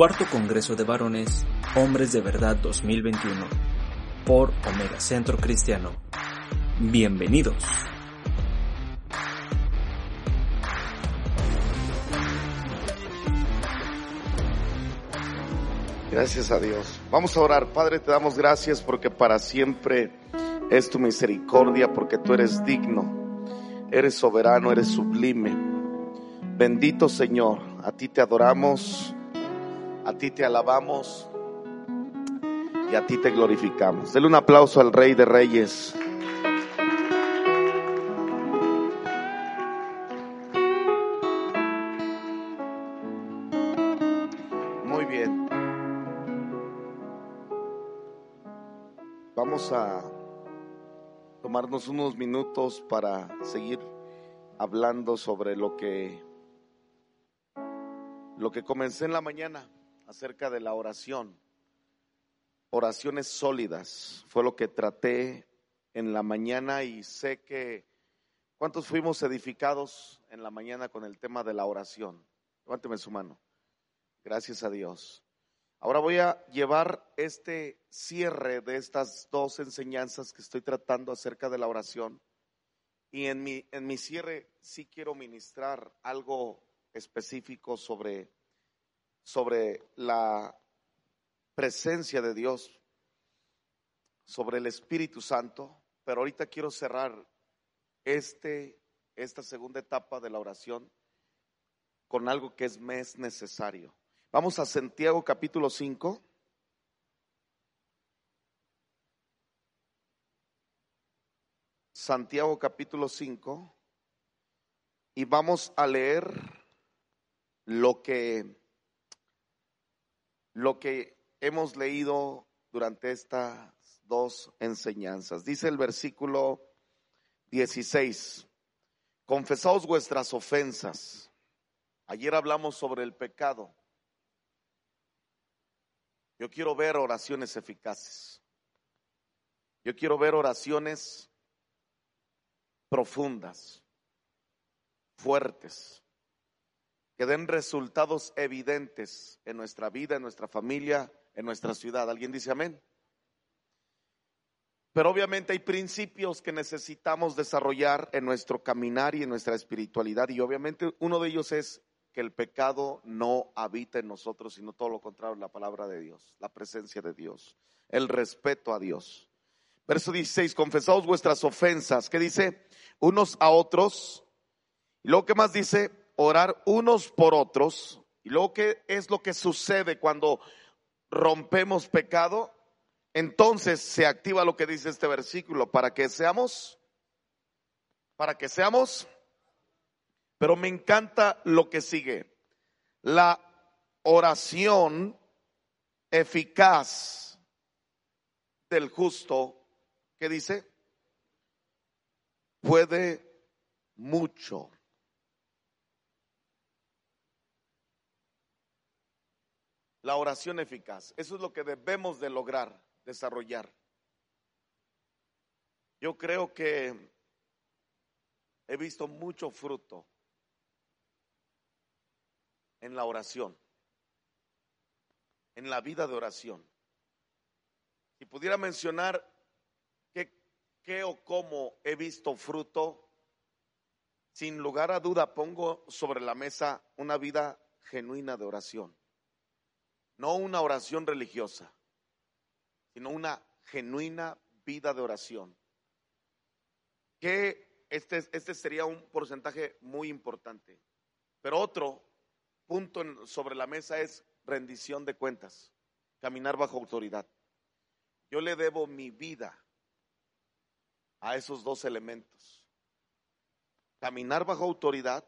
Cuarto Congreso de Varones, Hombres de Verdad 2021, por Omega Centro Cristiano. Bienvenidos. Gracias a Dios. Vamos a orar. Padre, te damos gracias porque para siempre es tu misericordia, porque tú eres digno, eres soberano, eres sublime. Bendito Señor, a ti te adoramos, a ti te alabamos y a ti te glorificamos. Dele un aplauso al Rey de Reyes. Muy bien. Vamos a tomarnos unos minutos para seguir hablando sobre lo que lo que comencé en la mañana acerca de la oración. Oraciones sólidas fue lo que traté en la mañana y sé que cuántos fuimos edificados en la mañana con el tema de la oración. Levánteme su mano. Gracias a Dios. Ahora voy a llevar este cierre de estas dos enseñanzas que estoy tratando acerca de la oración. Y en mi, en mi cierre sí quiero ministrar algo específico sobre, sobre la presencia de Dios, sobre el Espíritu Santo. Pero ahorita quiero cerrar este, esta segunda etapa de la oración con algo que es más necesario. Vamos a Santiago capítulo 5. Santiago capítulo 5 y vamos a leer lo que lo que hemos leído durante estas dos enseñanzas. Dice el versículo 16, confesaos vuestras ofensas. Ayer hablamos sobre el pecado. Yo quiero ver oraciones eficaces. Yo quiero ver oraciones profundas, fuertes, que den resultados evidentes en nuestra vida, en nuestra familia, en nuestra ciudad. ¿Alguien dice amén? Pero obviamente hay principios que necesitamos desarrollar en nuestro caminar y en nuestra espiritualidad. Y obviamente uno de ellos es que el pecado no habita en nosotros, sino todo lo contrario, la palabra de Dios, la presencia de Dios, el respeto a Dios. Verso 16, confesaos vuestras ofensas. ¿Qué dice? Unos a otros. Y luego, ¿qué más dice? Orar unos por otros. Y luego, ¿qué es lo que sucede cuando rompemos pecado? Entonces se activa lo que dice este versículo, para que seamos, para que seamos pero me encanta lo que sigue. La oración eficaz del justo, ¿qué dice? Puede mucho. La oración eficaz, eso es lo que debemos de lograr, desarrollar. Yo creo que he visto mucho fruto en la oración, en la vida de oración. Si pudiera mencionar qué, qué o cómo he visto fruto, sin lugar a duda pongo sobre la mesa una vida genuina de oración. No una oración religiosa, sino una genuina vida de oración. Que este, este sería un porcentaje muy importante. Pero otro punto sobre la mesa es rendición de cuentas, caminar bajo autoridad. Yo le debo mi vida a esos dos elementos. Caminar bajo autoridad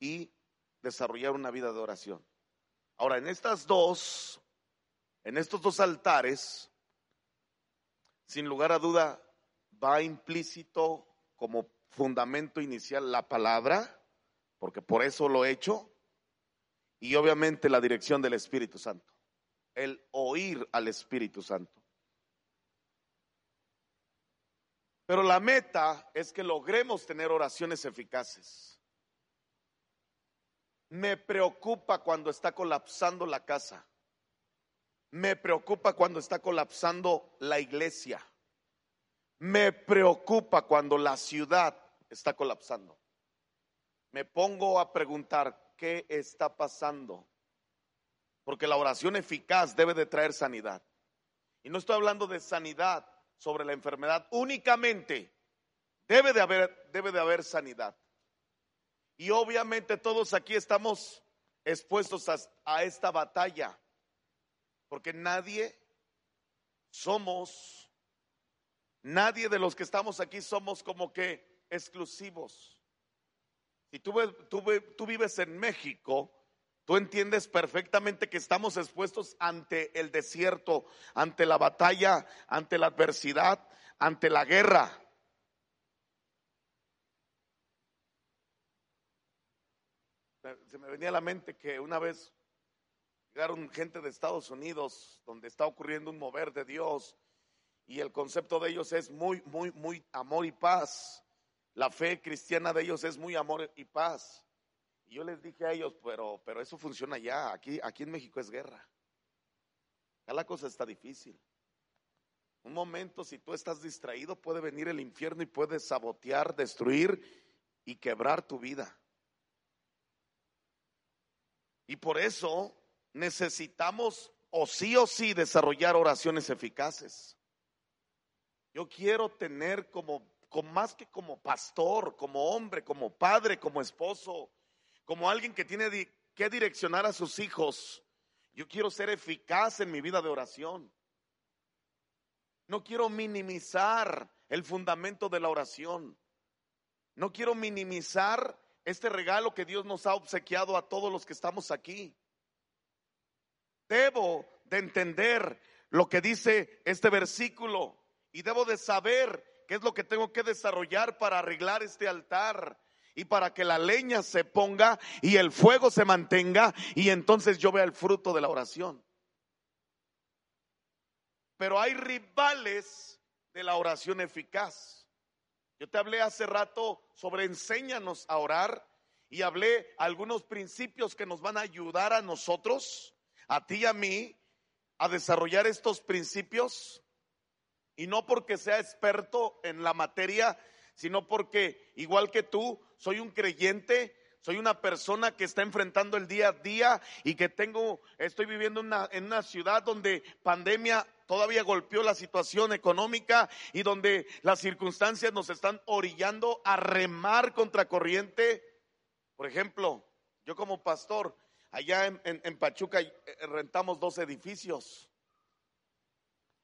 y desarrollar una vida de oración. Ahora, en estas dos, en estos dos altares, sin lugar a duda, va implícito como fundamento inicial la palabra porque por eso lo he hecho, y obviamente la dirección del Espíritu Santo, el oír al Espíritu Santo. Pero la meta es que logremos tener oraciones eficaces. Me preocupa cuando está colapsando la casa. Me preocupa cuando está colapsando la iglesia. Me preocupa cuando la ciudad está colapsando. Me pongo a preguntar, ¿qué está pasando? Porque la oración eficaz debe de traer sanidad. Y no estoy hablando de sanidad sobre la enfermedad únicamente. Debe de haber, debe de haber sanidad. Y obviamente todos aquí estamos expuestos a, esta batalla. Porque nadie somos, nadie de los que estamos aquí somos como que exclusivos. Si tú, tú, tú vives en México, Tú entiendes perfectamente que estamos expuestos ante el desierto, ante la batalla, ante la adversidad, ante la guerra. Se me venía a la mente que una vez llegaron gente de Estados Unidos donde está ocurriendo un mover de Dios y el concepto de ellos es muy, muy, muy amor y paz. La fe cristiana de ellos es muy amor y paz. Y yo les dije a ellos, pero, pero eso funciona ya, aquí, aquí en México es guerra. Ya la cosa está difícil. Un momento, si tú estás distraído, puede venir el infierno y puede sabotear, destruir y quebrar tu vida. Y por eso necesitamos o sí o sí desarrollar oraciones eficaces. Yo quiero tener como, más que como pastor, como hombre, como padre, como esposo, como alguien que tiene que direccionar a sus hijos. Yo quiero ser eficaz en mi vida de oración. No quiero minimizar el fundamento de la oración. No quiero minimizar este regalo que Dios nos ha obsequiado a todos los que estamos aquí. Debo de entender lo que dice este versículo y debo de saber qué es lo que tengo que desarrollar para arreglar este altar, y para que la leña se ponga y el fuego se mantenga y entonces yo vea el fruto de la oración. Pero hay rivales de la oración eficaz. Yo te hablé hace rato sobre enséñanos a orar y hablé algunos principios que nos van a ayudar a nosotros, a ti y a mí, a desarrollar estos principios. Y no porque sea experto en la materia, sino porque, igual que tú, soy un creyente, soy una persona que está enfrentando el día a día y que tengo, estoy viviendo en una ciudad donde pandemia todavía golpeó la situación económica y donde las circunstancias nos están orillando a remar contra corriente. Por ejemplo, yo como pastor, allá en, Pachuca eh, rentamos dos edificios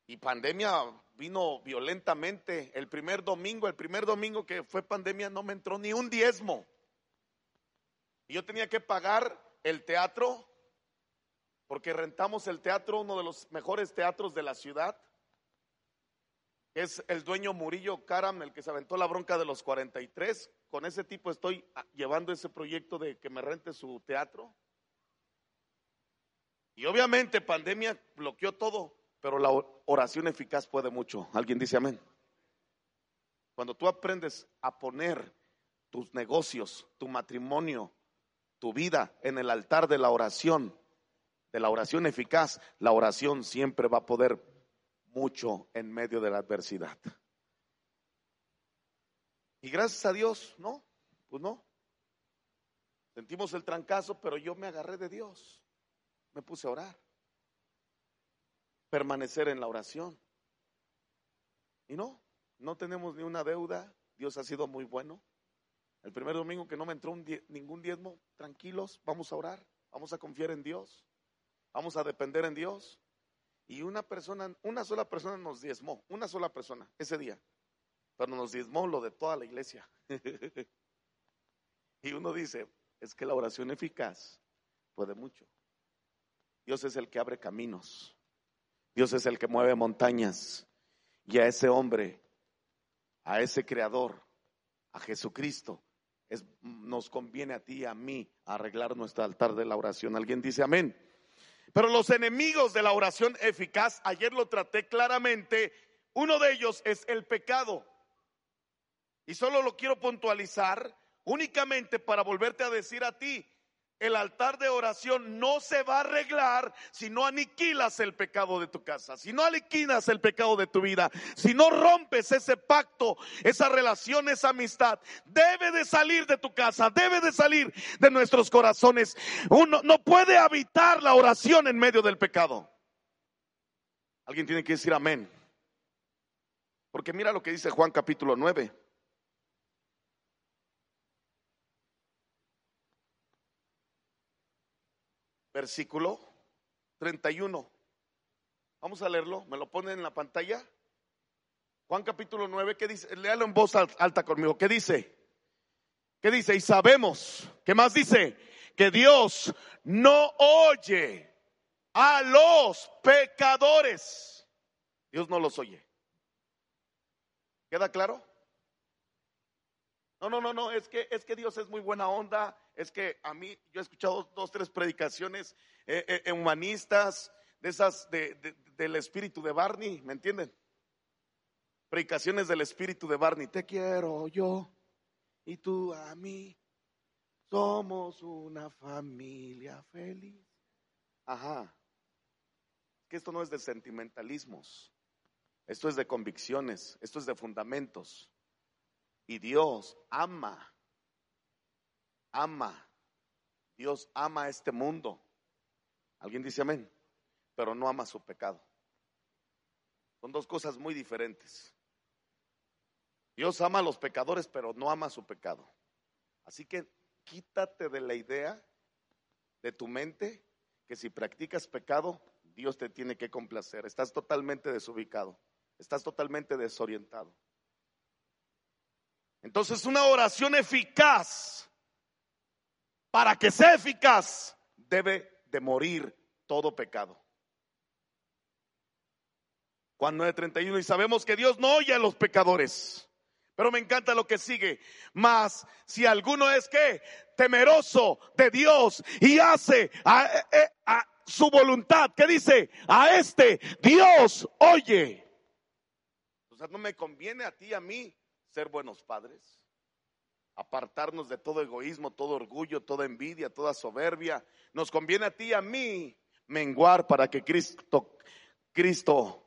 y pandemia vino violentamente. El primer domingo, el primer domingo que fue pandemia, no me entró ni un diezmo. Y yo tenía que pagar el teatro, porque rentamos el teatro, uno de los mejores teatros de la ciudad. Es el dueño Murillo Karam, el que se aventó la bronca de los 43. Con ese tipo estoy llevando ese proyecto de que me rente su teatro. Y obviamente pandemia bloqueó todo. Pero la oración eficaz puede mucho. ¿Alguien dice amén? Cuando tú aprendes a poner tus negocios, tu matrimonio, tu vida en el altar de la oración, de la oración eficaz, la oración siempre va a poder mucho en medio de la adversidad. Y gracias a Dios, no, pues no. Sentimos el trancazo, pero yo me agarré de Dios. Me puse a orar permanecer en la oración. Y no, no tenemos ni una deuda. Dios ha sido muy bueno. El primer domingo que no me entró ningún diezmo, tranquilos, vamos a orar, vamos a confiar en Dios, vamos a depender en Dios. Y una persona, una sola persona nos diezmó, una sola persona ese día, pero nos diezmó lo de toda la iglesia. y uno dice, es que la oración eficaz puede mucho. Dios es el que abre caminos. Dios es el que mueve montañas. Y a ese hombre, a ese creador, a Jesucristo, es, nos conviene a ti y a mí arreglar nuestro altar de la oración. ¿Alguien dice amén? Pero los enemigos de la oración eficaz, ayer lo traté claramente, uno de ellos es el pecado. Y solo lo quiero puntualizar únicamente para volverte a decir a ti, El altar de oración no se va a arreglar si no aniquilas el pecado de tu casa, si no aniquilas el pecado de tu vida, si no rompes ese pacto, esa relación, esa amistad. Debe de salir de tu casa, debe de salir de nuestros corazones. Uno no puede habitar la oración en medio del pecado. Alguien tiene que decir amén. Porque mira lo que dice Juan capítulo 9. Versículo 31. Vamos a leerlo, me lo ponen en la pantalla. Juan capítulo 9, ¿qué dice? Léalo en voz alta conmigo. ¿Qué dice? ¿Qué dice? Y sabemos, ¿qué más dice? Que Dios no oye a los pecadores. Dios no los oye. ¿Queda claro? No, no, no, no, es que, es que Dios es muy buena onda. Es que a mí, yo he escuchado dos, tres predicaciones eh, eh, humanistas de esas del espíritu de Barney, ¿me entienden? Predicaciones del espíritu de Barney. Te quiero yo y tú a mí. Somos una familia feliz. Ajá que esto no es de sentimentalismos, esto es de convicciones, esto es de fundamentos. Y Dios ama, ama, Dios ama a este mundo. ¿Alguien dice amén? Pero no ama su pecado. Son dos cosas muy diferentes. Dios ama a los pecadores, pero no ama su pecado. Así que quítate de la idea de tu mente que si practicas pecado, Dios te tiene que complacer. Estás totalmente desubicado, estás totalmente desorientado. Entonces una oración eficaz, para que sea eficaz, debe de morir todo pecado. Juan 9:31 y sabemos que Dios no oye a los pecadores. Pero me encanta lo que sigue. Mas si alguno es que temeroso de Dios y hace a, a, su voluntad. ¿Qué dice? A este Dios oye. O sea, no me conviene a ti, a mí, ser buenos padres. Apartarnos de todo egoísmo, todo orgullo, toda envidia, toda soberbia. Nos conviene a ti, a mí, menguar para que Cristo, Cristo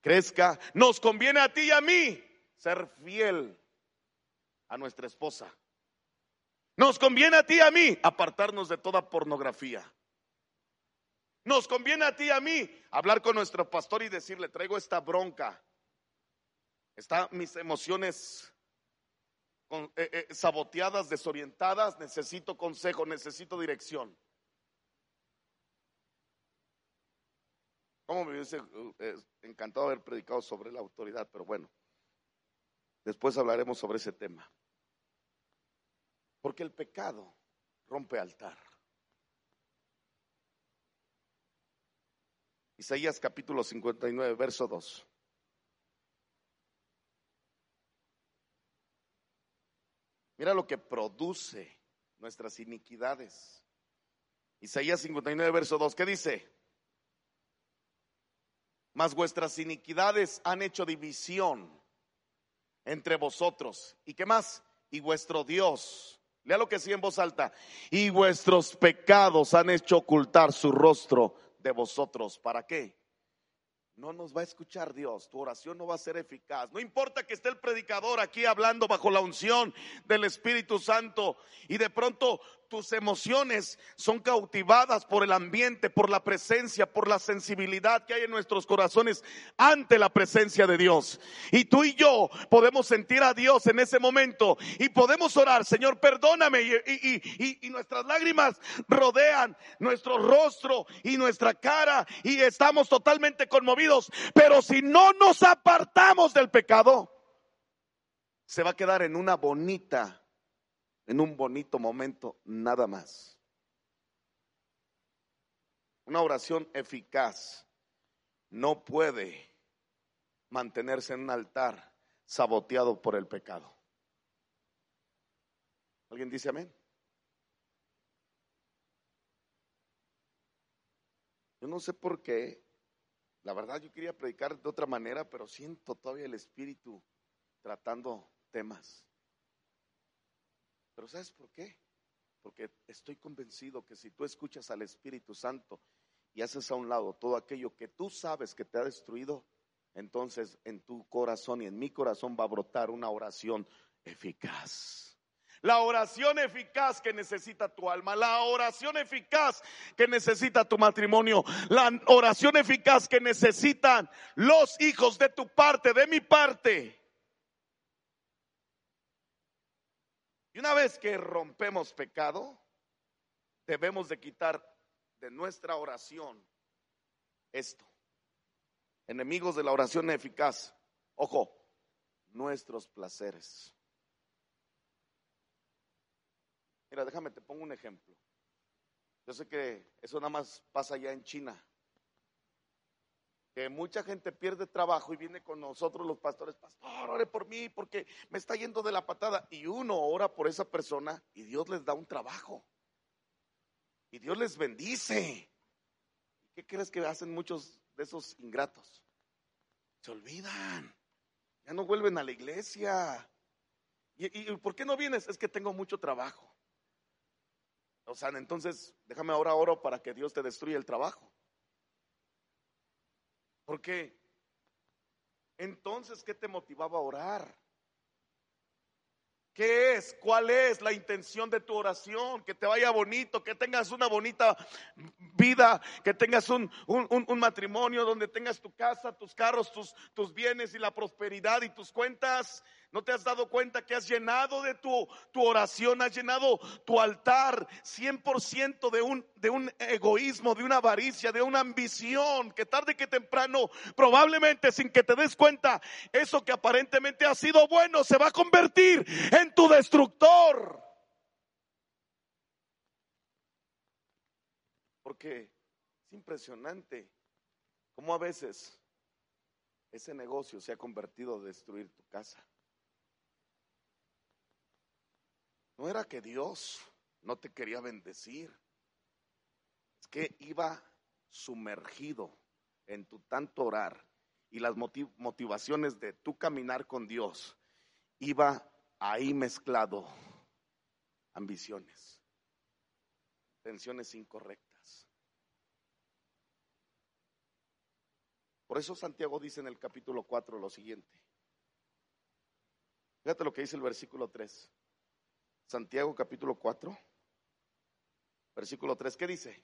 crezca. Nos conviene a ti y a mí ser fiel a nuestra esposa. Nos conviene a ti y a mí apartarnos de toda pornografía. Nos conviene a ti y a mí hablar con nuestro pastor y decirle, traigo esta bronca. Están mis emociones eh, eh, saboteadas, desorientadas, necesito consejo, necesito dirección. Como me hubiese eh, encantado haber predicado sobre la autoridad, pero bueno, después hablaremos sobre ese tema. Porque el pecado rompe altar. Isaías capítulo 59, verso 2. Mira lo que produce nuestras iniquidades. Isaías 59, verso 2, ¿qué dice? Mas vuestras iniquidades han hecho división entre vosotros. ¿Y qué más? Y vuestro Dios. Lea lo que sigue en voz alta. Y vuestros pecados han hecho ocultar su rostro de vosotros. ¿Para qué? No nos va a escuchar Dios, tu oración no va a ser eficaz. No importa que esté el predicador aquí hablando bajo la unción del Espíritu Santo y de pronto tus emociones son cautivadas por el ambiente, por la presencia, por la sensibilidad que hay en nuestros corazones ante la presencia de Dios. Y tú y yo podemos sentir a Dios en ese momento y podemos orar, Señor, perdóname. Y, y nuestras lágrimas rodean nuestro rostro y nuestra cara y estamos totalmente conmovidos. Pero si no nos apartamos del pecado, se va a quedar en una bonita en un bonito momento, nada más. Una oración eficaz no puede mantenerse en un altar saboteado por el pecado. ¿Alguien dice amén? Yo no sé por qué. La verdad yo quería predicar de otra manera, pero siento todavía el Espíritu tratando temas. Pero ¿sabes por qué? porque estoy convencido que si tú escuchas al Espíritu Santo y haces a un lado todo aquello que tú sabes que te ha destruido, entonces en tu corazón y en mi corazón va a brotar una oración eficaz. La oración eficaz que necesita tu alma, la oración eficaz que necesita tu matrimonio, la oración eficaz que necesitan los hijos de tu parte, de mi parte. Y una vez que rompemos pecado, debemos de quitar de nuestra oración esto. Enemigos de la oración eficaz. Ojo, nuestros placeres. Mira, déjame, te pongo un ejemplo. Yo sé que eso nada más pasa allá en China. Que mucha gente pierde trabajo y viene con nosotros los pastores, pastor, ore por mí porque me está yendo de la patada. Y uno ora por esa persona y Dios les da un trabajo. Y Dios les bendice. ¿Y qué crees que hacen muchos de esos ingratos? Se olvidan. Ya no vuelven a la iglesia. ¿Y, y por qué no vienes? Es que tengo mucho trabajo. O sea, entonces déjame ahora oro para que Dios te destruya el trabajo. ¿Por qué? Entonces, ¿qué te motivaba a orar? ¿Qué es? ¿Cuál es la intención de tu oración? Que te vaya bonito, que tengas una bonita vida, que tengas un, un, matrimonio donde tengas tu casa, tus carros, tus, tus bienes y la prosperidad y tus cuentas. ¿No te has dado cuenta que has llenado de tu, tu oración, has llenado tu altar 100% de un, de un egoísmo, de una avaricia, de una ambición, que tarde que temprano, probablemente sin que te des cuenta, eso que aparentemente ha sido bueno se va a convertir en tu destructor? Porque es impresionante cómo a veces ese negocio se ha convertido en destruir tu casa. No era que Dios no te quería bendecir, es que iba sumergido en tu tanto orar y las motivaciones de tu caminar con Dios, iba ahí mezclado ambiciones, tensiones incorrectas. Por eso Santiago dice en el capítulo 4 lo siguiente. Fíjate lo que dice el versículo 3. Santiago capítulo 4, versículo 3, ¿qué dice?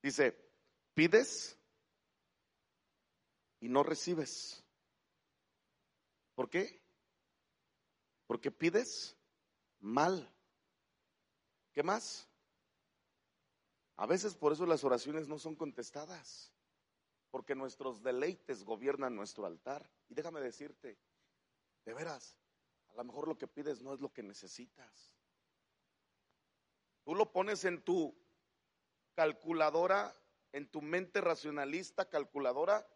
Dice, pides y no recibes. ¿Por qué? Porque pides mal. ¿Qué más? A veces por eso las oraciones no son contestadas, porque nuestros deleites gobiernan nuestro altar. Y déjame decirte, de veras, a lo mejor lo que pides no es lo que necesitas. Tú lo pones en tu calculadora, en tu mente racionalista calculadora,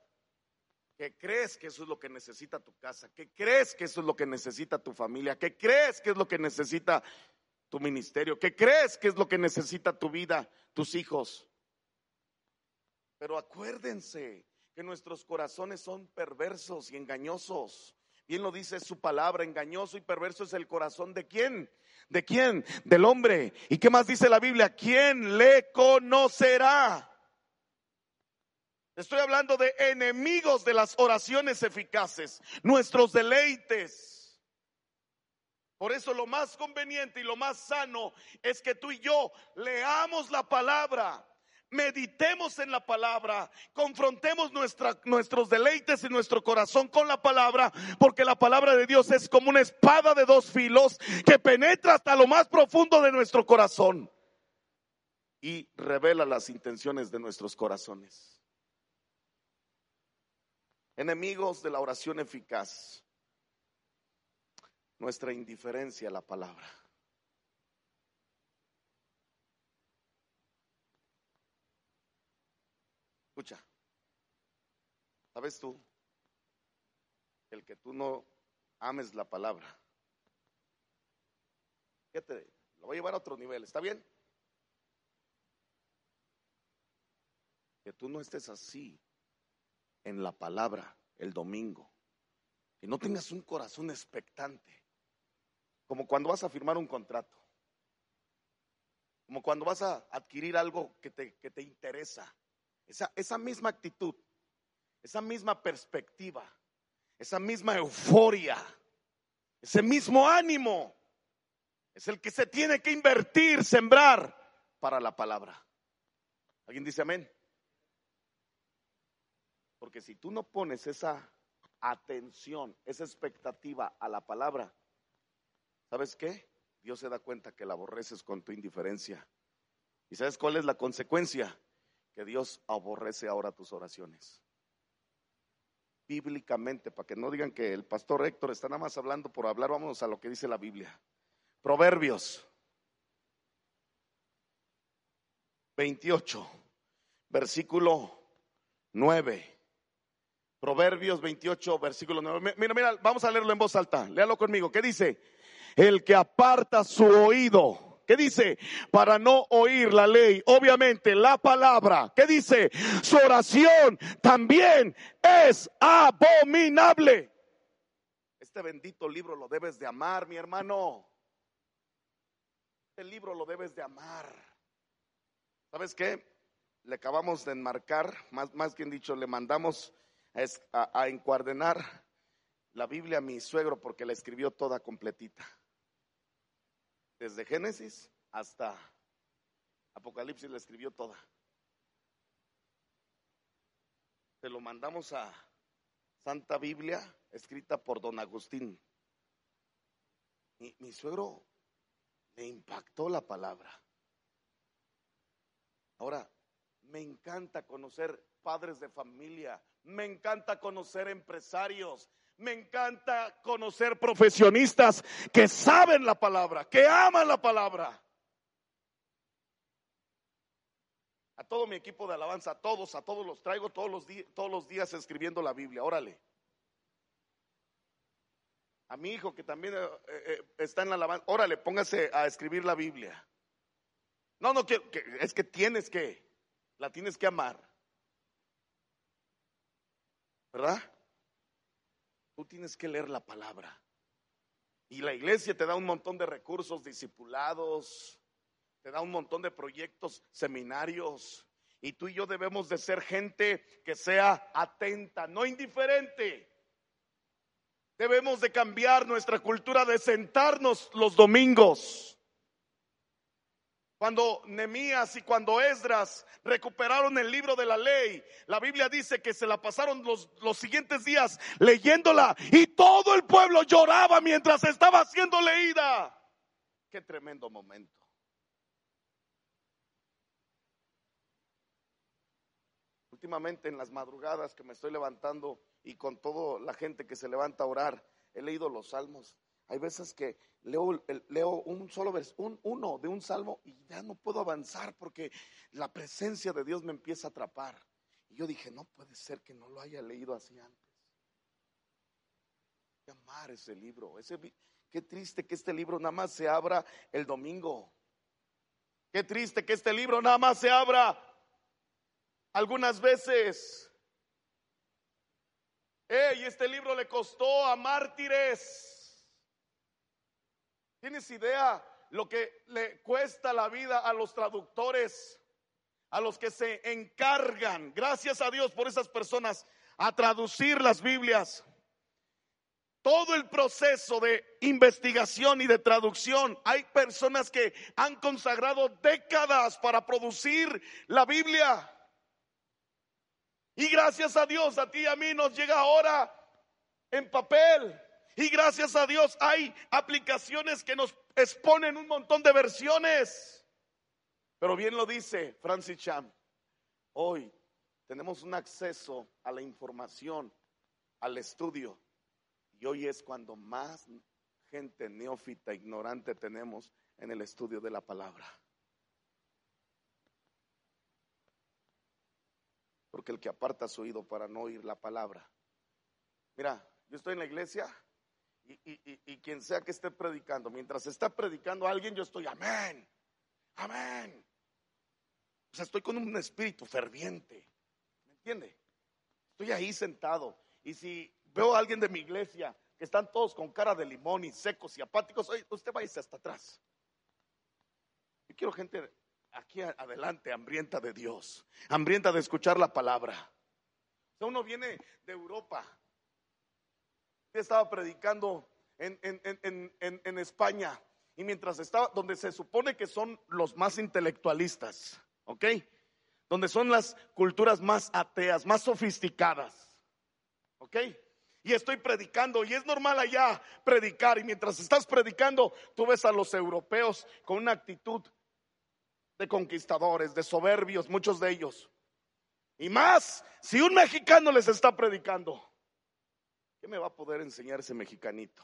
que crees que eso es lo que necesita tu casa, que crees que eso es lo que necesita tu familia, que crees que es lo que necesita tu ministerio, que crees que es lo que necesita tu vida, tus hijos. Pero acuérdense que nuestros corazones son perversos y engañosos. Bien lo dice su palabra, engañoso y perverso es el corazón de quién? ¿De quién? Del hombre. ¿Y qué más dice la Biblia? ¿Quién le conocerá? Estoy hablando de enemigos de las oraciones eficaces, nuestros deleites. Por eso lo más conveniente y lo más sano es que tú y yo leamos la palabra meditemos en la palabra, confrontemos nuestros deleites y nuestro corazón con la palabra, porque la palabra de Dios es como una espada de dos filos que penetra hasta lo más profundo de nuestro corazón y revela las intenciones de nuestros corazones. Enemigos de la oración eficaz, nuestra indiferencia a la palabra. Escucha, ¿sabes tú? El que tú no ames la palabra. Fíjate, lo voy a llevar a otro nivel, ¿está bien? Que tú no estés así en la palabra el domingo. Que no tengas un corazón expectante. Como cuando vas a firmar un contrato. Como cuando vas a adquirir algo que te, que te interesa. Esa, esa misma actitud, esa misma perspectiva, esa misma euforia, ese mismo ánimo es el que se tiene que invertir, sembrar para la palabra. ¿Alguien dice amén? Porque si tú no pones esa atención, esa expectativa a la palabra, ¿sabes qué? Dios se da cuenta que la aborreces con tu indiferencia. ¿Y sabes cuál es la consecuencia? Que Dios aborrece ahora tus oraciones. Bíblicamente, para que no digan que el pastor Héctor está nada más hablando por hablar, vamos a lo que dice la Biblia. Proverbios 28, versículo 9. Proverbios 28, versículo 9. Mira, mira, vamos a leerlo en voz alta. Léalo conmigo. ¿Qué dice? El que aparta su oído. ¿Qué dice? Para no oír la ley. Obviamente, la palabra. ¿Qué dice? Su oración también es abominable. Este bendito libro lo debes de amar, mi hermano. Este libro lo debes de amar. ¿Sabes qué? Le acabamos de enmarcar, más, más bien dicho, le mandamos a, a encuadernar la Biblia a mi suegro porque la escribió toda completita. Desde Génesis hasta Apocalipsis la escribió toda. Se lo mandamos a Santa Biblia, escrita por don Agustín. Mi, mi suegro le impactó la palabra. Ahora, me encanta conocer padres de familia, me encanta conocer empresarios, me encanta conocer profesionistas que saben la palabra, que aman la palabra. A todo mi equipo de alabanza, a todos, a todos los traigo todos los, días escribiendo la Biblia. Órale. A mi hijo que también eh, eh, está en la alabanza, órale, póngase a escribir la Biblia. No, no, que, es que tienes que, la tienes que amar. ¿Verdad? Tú tienes que leer la palabra. Y la iglesia te da un montón de recursos discipulados, te da un montón de proyectos, seminarios. Y tú y yo debemos de ser gente que sea atenta, no indiferente. Debemos de cambiar nuestra cultura de sentarnos los domingos cuando Nemías y cuando Esdras recuperaron el libro de la ley, la Biblia dice que se la pasaron los, los siguientes días leyéndola y todo el pueblo lloraba mientras estaba siendo leída. Qué tremendo momento. Últimamente en las madrugadas que me estoy levantando y con toda la gente que se levanta a orar, he leído los salmos hay veces que leo, leo un solo vers, un, uno de un salmo y ya no puedo avanzar porque la presencia de Dios me empieza a atrapar. Y yo dije, no puede ser que no lo haya leído así antes. Amar ese libro. Ese, qué triste que este libro nada más se abra el domingo. Qué triste que este libro nada más se abra algunas veces. Y este libro le costó a mártires ¿Tienes idea lo que le cuesta la vida a los traductores, a los que se encargan, gracias a Dios por esas personas, a traducir las Biblias? Todo el proceso de investigación y de traducción, hay personas que han consagrado décadas para producir la Biblia. Y gracias a Dios, a ti y a mí nos llega ahora en papel. Y gracias a Dios hay aplicaciones que nos exponen un montón de versiones. Pero bien lo dice Francis Cham. Hoy tenemos un acceso a la información, al estudio. Y hoy es cuando más gente neófita, ignorante tenemos en el estudio de la palabra. Porque el que aparta su oído para no oír la palabra. Mira, yo estoy en la iglesia y, quien sea que esté predicando, mientras está predicando a alguien, yo estoy, amén, amén. O sea, estoy con un espíritu ferviente, ¿me entiende? Estoy ahí sentado. Y si veo a alguien de mi iglesia que están todos con cara de limón y secos y apáticos, usted va hasta atrás. Yo quiero gente aquí adelante, hambrienta de Dios, hambrienta de escuchar la palabra. uno viene de Europa. Estaba predicando en, en España y mientras estaba, donde se supone que son los más intelectualistas, ¿ok? Donde son las culturas más ateas, más sofisticadas, ¿ok? Y estoy predicando y es normal allá predicar y mientras estás predicando tú ves a los europeos con una actitud de conquistadores, de soberbios, muchos de ellos. Y más, si un mexicano les está predicando, ¿qué me va a poder enseñar ese mexicanito?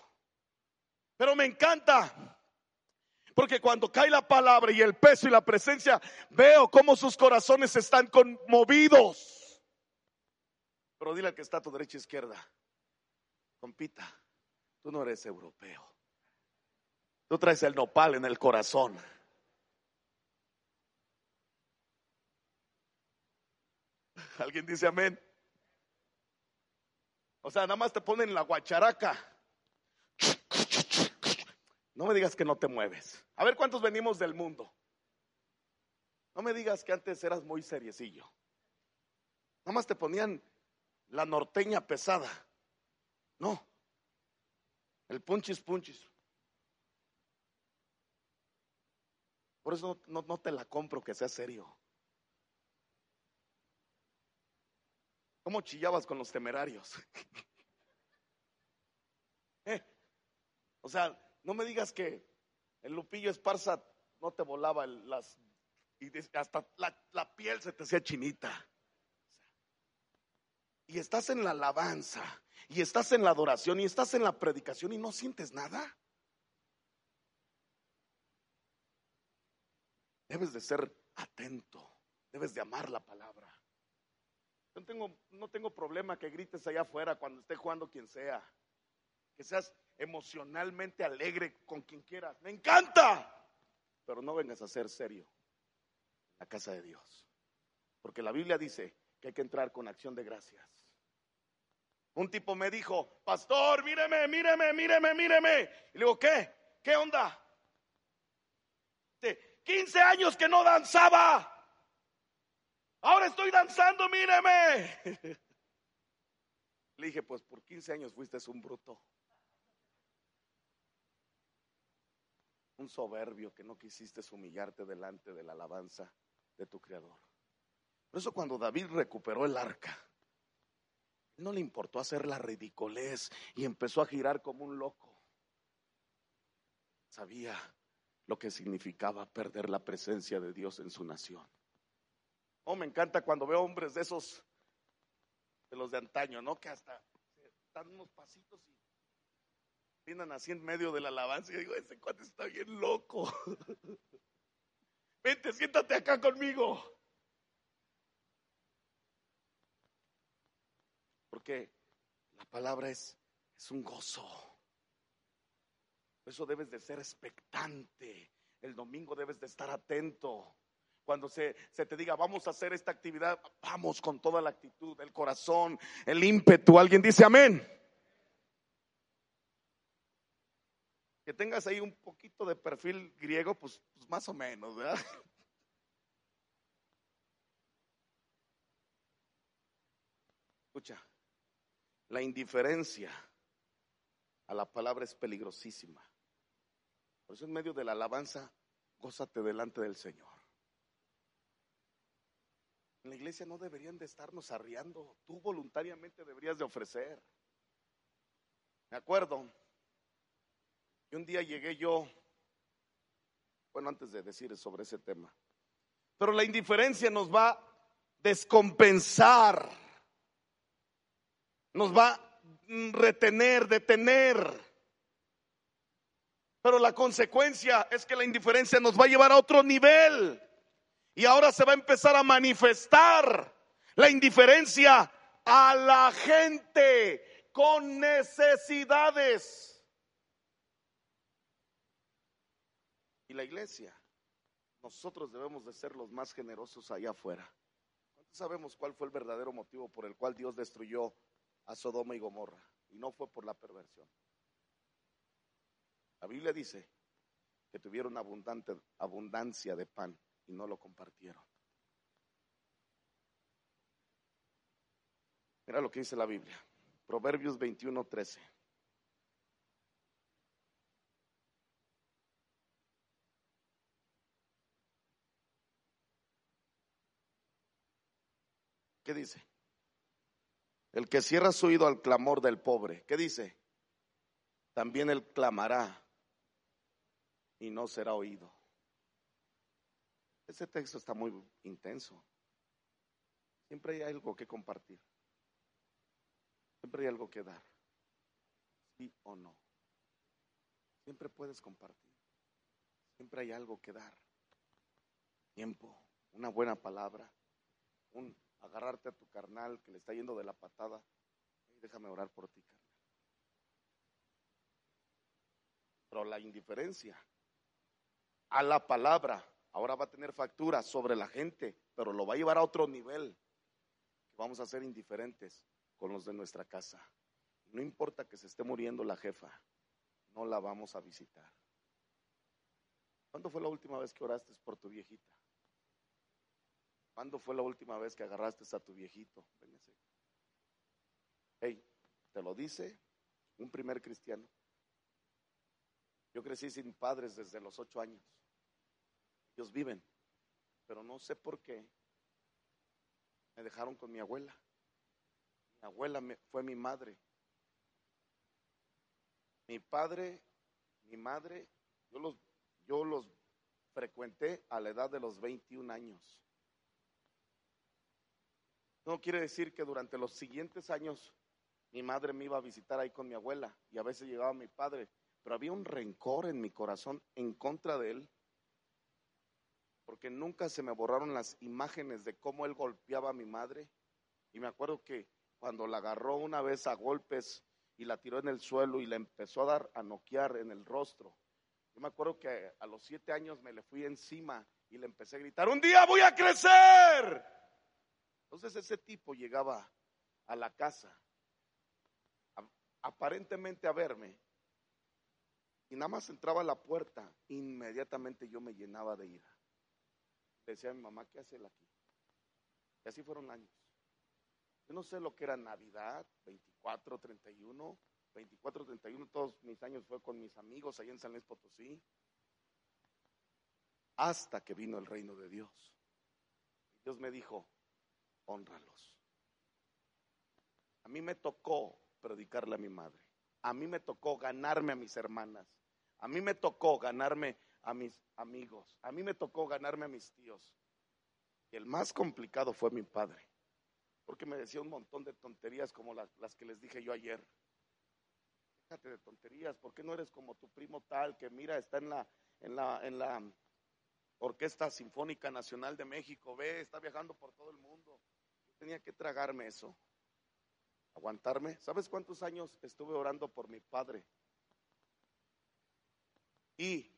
Pero me encanta, porque cuando cae la palabra y el peso y la presencia, veo cómo sus corazones están conmovidos. Pero dile al que está a tu derecha e izquierda, compita, tú no eres europeo. Tú traes el nopal en el corazón. ¿Alguien dice amén? O sea, nada más te ponen la guacharaca. No me digas que no te mueves. A ver cuántos venimos del mundo. No me digas que antes eras muy seriecillo. Nada más te ponían la norteña pesada. No. El punchis punchis. Por eso no, no te la compro que sea serio. ¿Cómo chillabas con los temerarios? ¿Eh? O sea, no me digas que el Lupillo Esparza no te volaba las y hasta la, la, piel se te hacía chinita. Y estás en la alabanza, y estás en la adoración, y estás en la predicación y no sientes nada. Debes de ser atento, debes de amar la palabra. No tengo, no tengo problema que grites allá afuera cuando esté jugando quien sea. Que seas emocionalmente alegre con quien quieras. Me encanta. Pero no vengas a ser serio en la casa de Dios. Porque la Biblia dice que hay que entrar con acción de gracias. Un tipo me dijo, pastor, míreme, míreme, míreme, míreme. Y le digo, ¿qué? ¿Qué onda? De 15 años que no danzaba. Ahora estoy danzando, míreme. Le dije, pues por 15 años fuiste un bruto. Un soberbio que no quisiste humillarte delante de la alabanza de tu Creador. Por eso cuando David recuperó el arca, no le importó hacer la ridiculez y empezó a girar como un loco. Sabía lo que significaba perder la presencia de Dios en su nación. Oh, me encanta cuando veo hombres de esos, de los de antaño, ¿no? Que hasta dan unos pasitos y vienen así en medio de la alabanza y digo, ese cuate está bien loco. Vente, siéntate acá conmigo. Porque la palabra es, es un gozo. Por eso debes de ser expectante. El domingo debes de estar atento. Cuando se, te diga, vamos a hacer esta actividad, vamos con toda la actitud, el corazón, el ímpetu. ¿Alguien dice amén? Que tengas ahí un poquito de perfil griego, pues, pues más o menos, ¿verdad? Escucha, la indiferencia a la palabra es peligrosísima. Por eso en medio de la alabanza, gózate delante del Señor. En la iglesia no deberían de estarnos arriando. Tú voluntariamente deberías de ofrecer. Me acuerdo. Y un día llegué yo, bueno, antes de decir sobre ese tema. Pero la indiferencia nos va a descompensar. Nos va a retener, detener. Pero la consecuencia es que la indiferencia nos va a llevar a otro nivel. Y ahora se va a empezar a manifestar la indiferencia a la gente con necesidades. Y la iglesia, nosotros debemos de ser los más generosos allá afuera. ¿Cuántos sabemos cuál fue el verdadero motivo por el cual Dios destruyó a Sodoma y Gomorra? Y no fue por la perversión. La Biblia dice que tuvieron abundante, abundancia de pan y no lo compartieron. Mira lo que dice la Biblia. Proverbios 21, 13. ¿Qué dice? El que cierra su oído al clamor del pobre, ¿qué dice? También él clamará y no será oído. Ese texto está muy intenso. Siempre hay algo que compartir. Siempre hay algo que dar. Sí o no. Siempre puedes compartir. Siempre hay algo que dar. Tiempo, una buena palabra, un agarrarte a tu carnal que le está yendo de la patada. déjame orar por ti, carnal. Pero la indiferencia a la palabra ahora va a tener factura sobre la gente, pero lo va a llevar a otro nivel. Vamos a ser indiferentes con los de nuestra casa. No importa que se esté muriendo la jefa, no la vamos a visitar. ¿Cuándo fue la última vez que oraste por tu viejita? ¿Cuándo fue la última vez que agarraste a tu viejito? Hey, te lo dice un primer cristiano. Yo crecí sin padres desde los ocho años. Ellos viven, pero no sé por qué me dejaron con mi abuela. Mi abuela fue mi madre. Mi padre, mi madre, yo los, yo los frecuenté a la edad de los 21 años. No quiere decir que durante los siguientes años mi madre me iba a visitar ahí con mi abuela y a veces llegaba mi padre, pero había un rencor en mi corazón en contra de él, porque nunca se me borraron las imágenes de cómo él golpeaba a mi madre. Y me acuerdo que cuando la agarró una vez a golpes y la tiró en el suelo y le empezó a dar a noquear en el rostro. Yo me acuerdo que a los siete años me le fui encima y le empecé a gritar, un día voy a crecer. Entonces ese tipo llegaba a la casa aparentemente a verme y nada más entraba a la puerta, inmediatamente yo me llenaba de ira. Decía a mi mamá, ¿qué hace él aquí? Y así fueron años. Yo no sé lo que era Navidad, 24, 31, 24, 31, todos mis años fue con mis amigos allá en San Luis Potosí, hasta que vino el reino de Dios. Dios me dijo, honralos. A mí me tocó predicarle a mi madre. A mí me tocó ganarme a mis hermanas. A mí me tocó ganarme a mis amigos. A mí me tocó ganarme a mis tíos. Y el más complicado fue mi padre. Porque me decía un montón de tonterías como las, las que les dije yo ayer. Déjate de tonterías. ¿Por qué no eres como tu primo tal que mira, está en la, en la, en la Orquesta Sinfónica Nacional de México? Ve, está viajando por todo el mundo tenía que tragarme eso, aguantarme. ¿Sabes cuántos años estuve orando por mi padre? Y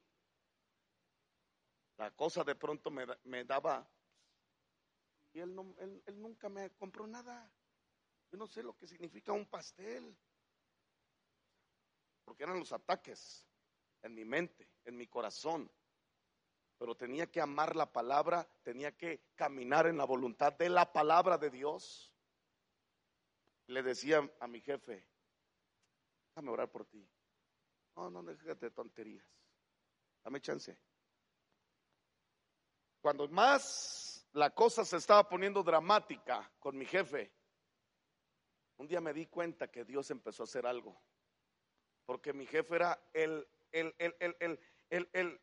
la cosa de pronto me, daba, y él, no, él, nunca me compró nada. Yo no sé lo que significa un pastel, porque eran los ataques en mi mente, en mi corazón pero tenía que amar la palabra, tenía que caminar en la voluntad de la palabra de Dios. Le decía a mi jefe, déjame orar por ti. No, no, déjate de tonterías. Dame chance. Cuando más la cosa se estaba poniendo dramática con mi jefe, un día me di cuenta que Dios empezó a hacer algo. Porque mi jefe era el, el, el,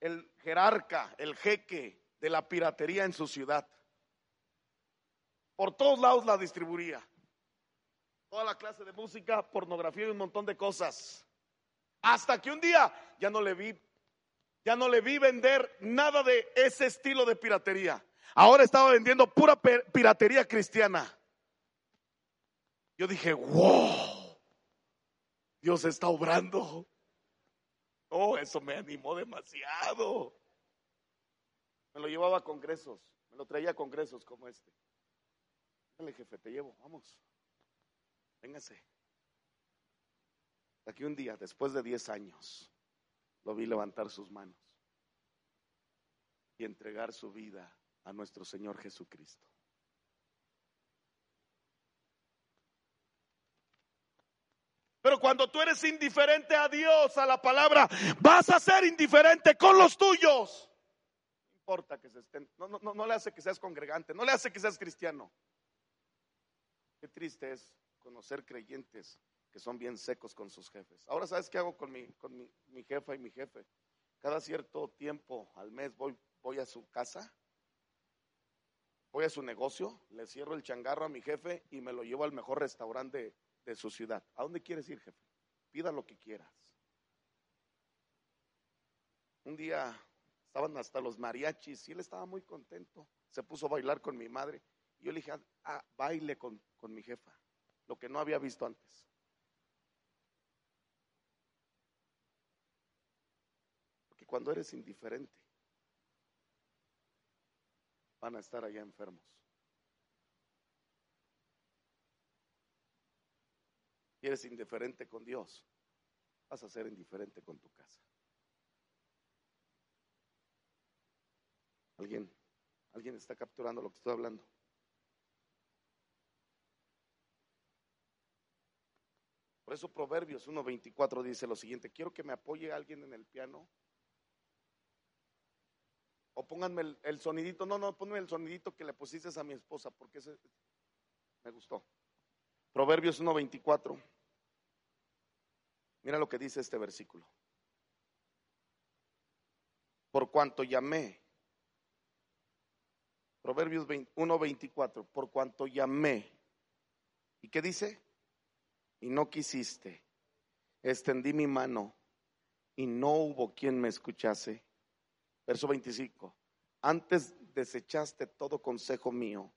el, jerarca, el jeque de la piratería en su ciudad. Por todos lados la distribuía. Toda la clase de música, pornografía y un montón de cosas. Hasta que un día ya no le vi, ya no le vi vender nada de ese estilo de piratería. Ahora estaba vendiendo pura piratería cristiana. Yo dije, wow, Dios está obrando. Oh, eso me animó demasiado. Me lo llevaba a congresos, me lo traía a congresos como este. Dale, jefe, te llevo, vamos. Véngase. Aquí un día, después de 10 años, lo vi levantar sus manos y entregar su vida a nuestro Señor Jesucristo. Pero cuando tú eres indiferente a Dios, a la palabra, vas a ser indiferente con los tuyos. No importa que se estén, no, no, no le hace que seas congregante, no le hace que seas cristiano. Qué triste es conocer creyentes que son bien secos con sus jefes. Ahora, ¿sabes qué hago con mi, con mi, mi jefa y mi jefe? Cada cierto tiempo al mes voy, voy a su casa, voy a su negocio, le cierro el changarro a mi jefe y me lo llevo al mejor restaurante de, su ciudad. ¿A dónde quieres ir, jefe? Pida lo que quieras. Un día estaban hasta los mariachis y él estaba muy contento. Se puso a bailar con mi madre. Y yo le dije, ah, baile con, con mi jefa, lo que no había visto antes. Cuando eres indiferente, van a estar allá enfermos. Y eres indiferente con Dios, vas a ser indiferente con tu casa. ¿Alguien? ¿Alguien está capturando lo que estoy hablando? Por eso Proverbios 1.24 dice lo siguiente, quiero que me apoye alguien en el piano. O pónganme el, sonidito, no, no, ponme el sonidito que le pusiste a mi esposa, porque ese me gustó. Proverbios 1.24. Mira lo que dice este versículo. Por cuanto llamé. Proverbios 1.24. Por cuanto llamé. ¿Y qué dice? Y no quisiste. Extendí mi mano y no hubo quien me escuchase. Verso 25. Antes desechaste todo consejo mío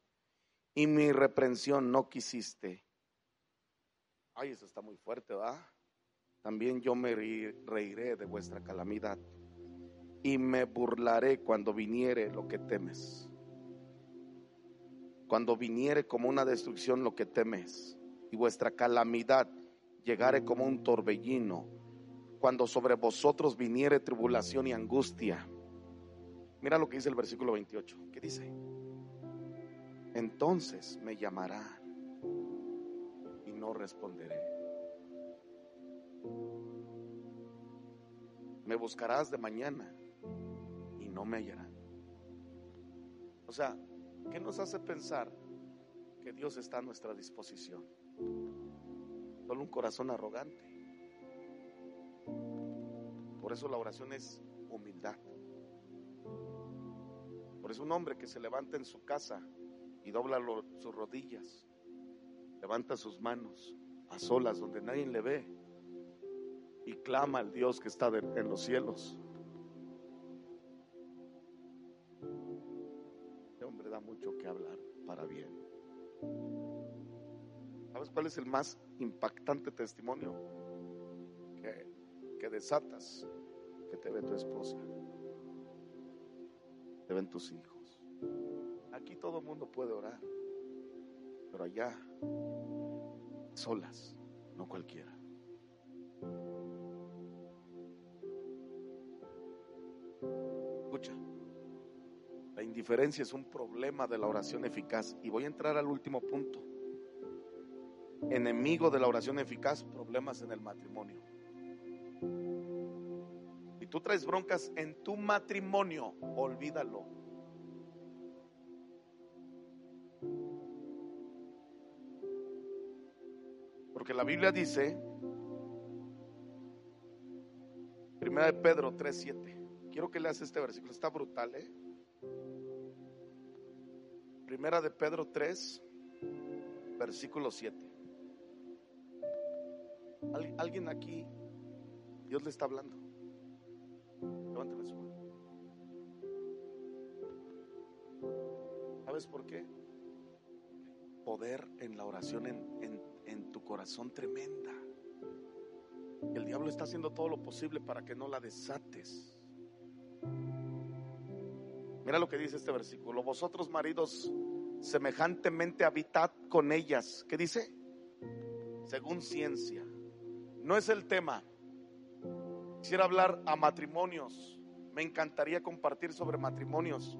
y mi reprensión no quisiste. Ay, eso está muy fuerte, ¿va? También yo me reiré de vuestra calamidad y me burlaré cuando viniere lo que temes. Cuando viniere como una destrucción lo que temes y vuestra calamidad llegare como un torbellino, cuando sobre vosotros viniere tribulación y angustia. Mira lo que dice el versículo 28. ¿Qué dice? Entonces me llamarán y no responderé. Me buscarás de mañana y no me hallarán. O sea, ¿qué nos hace pensar que Dios está a nuestra disposición? Solo un corazón arrogante. Por eso la oración es humildad. Por eso un hombre que se levanta en su casa y dobla sus rodillas, levanta sus manos a solas donde nadie le ve y clama al Dios que está en los cielos. Este hombre da mucho que hablar para bien. ¿Sabes cuál es el más impactante testimonio? Que, que desatas, que te ve tu esposa, ven tus hijos. Aquí todo el mundo puede orar, pero allá, solas, no cualquiera. Escucha, la indiferencia es un problema de la oración eficaz. Y voy a entrar al último punto. Enemigo de la oración eficaz, problemas en el matrimonio. Tú traes broncas en tu matrimonio, olvídalo. Porque la Biblia dice, Primera de Pedro 3:7. Quiero que leas este versículo, está brutal, ¿eh? Primera de Pedro 3, versículo 7. ¿Alguien aquí, Dios le está hablando? Su. ¿Sabes por qué? Poder en la oración en, en tu corazón tremenda. El diablo está haciendo todo lo posible para que no la desates. Mira lo que dice este versículo. Vosotros maridos, semejantemente habitad con ellas. ¿Qué dice? Según ciencia. No es el tema. Quisiera hablar a matrimonios. Me encantaría compartir sobre matrimonios.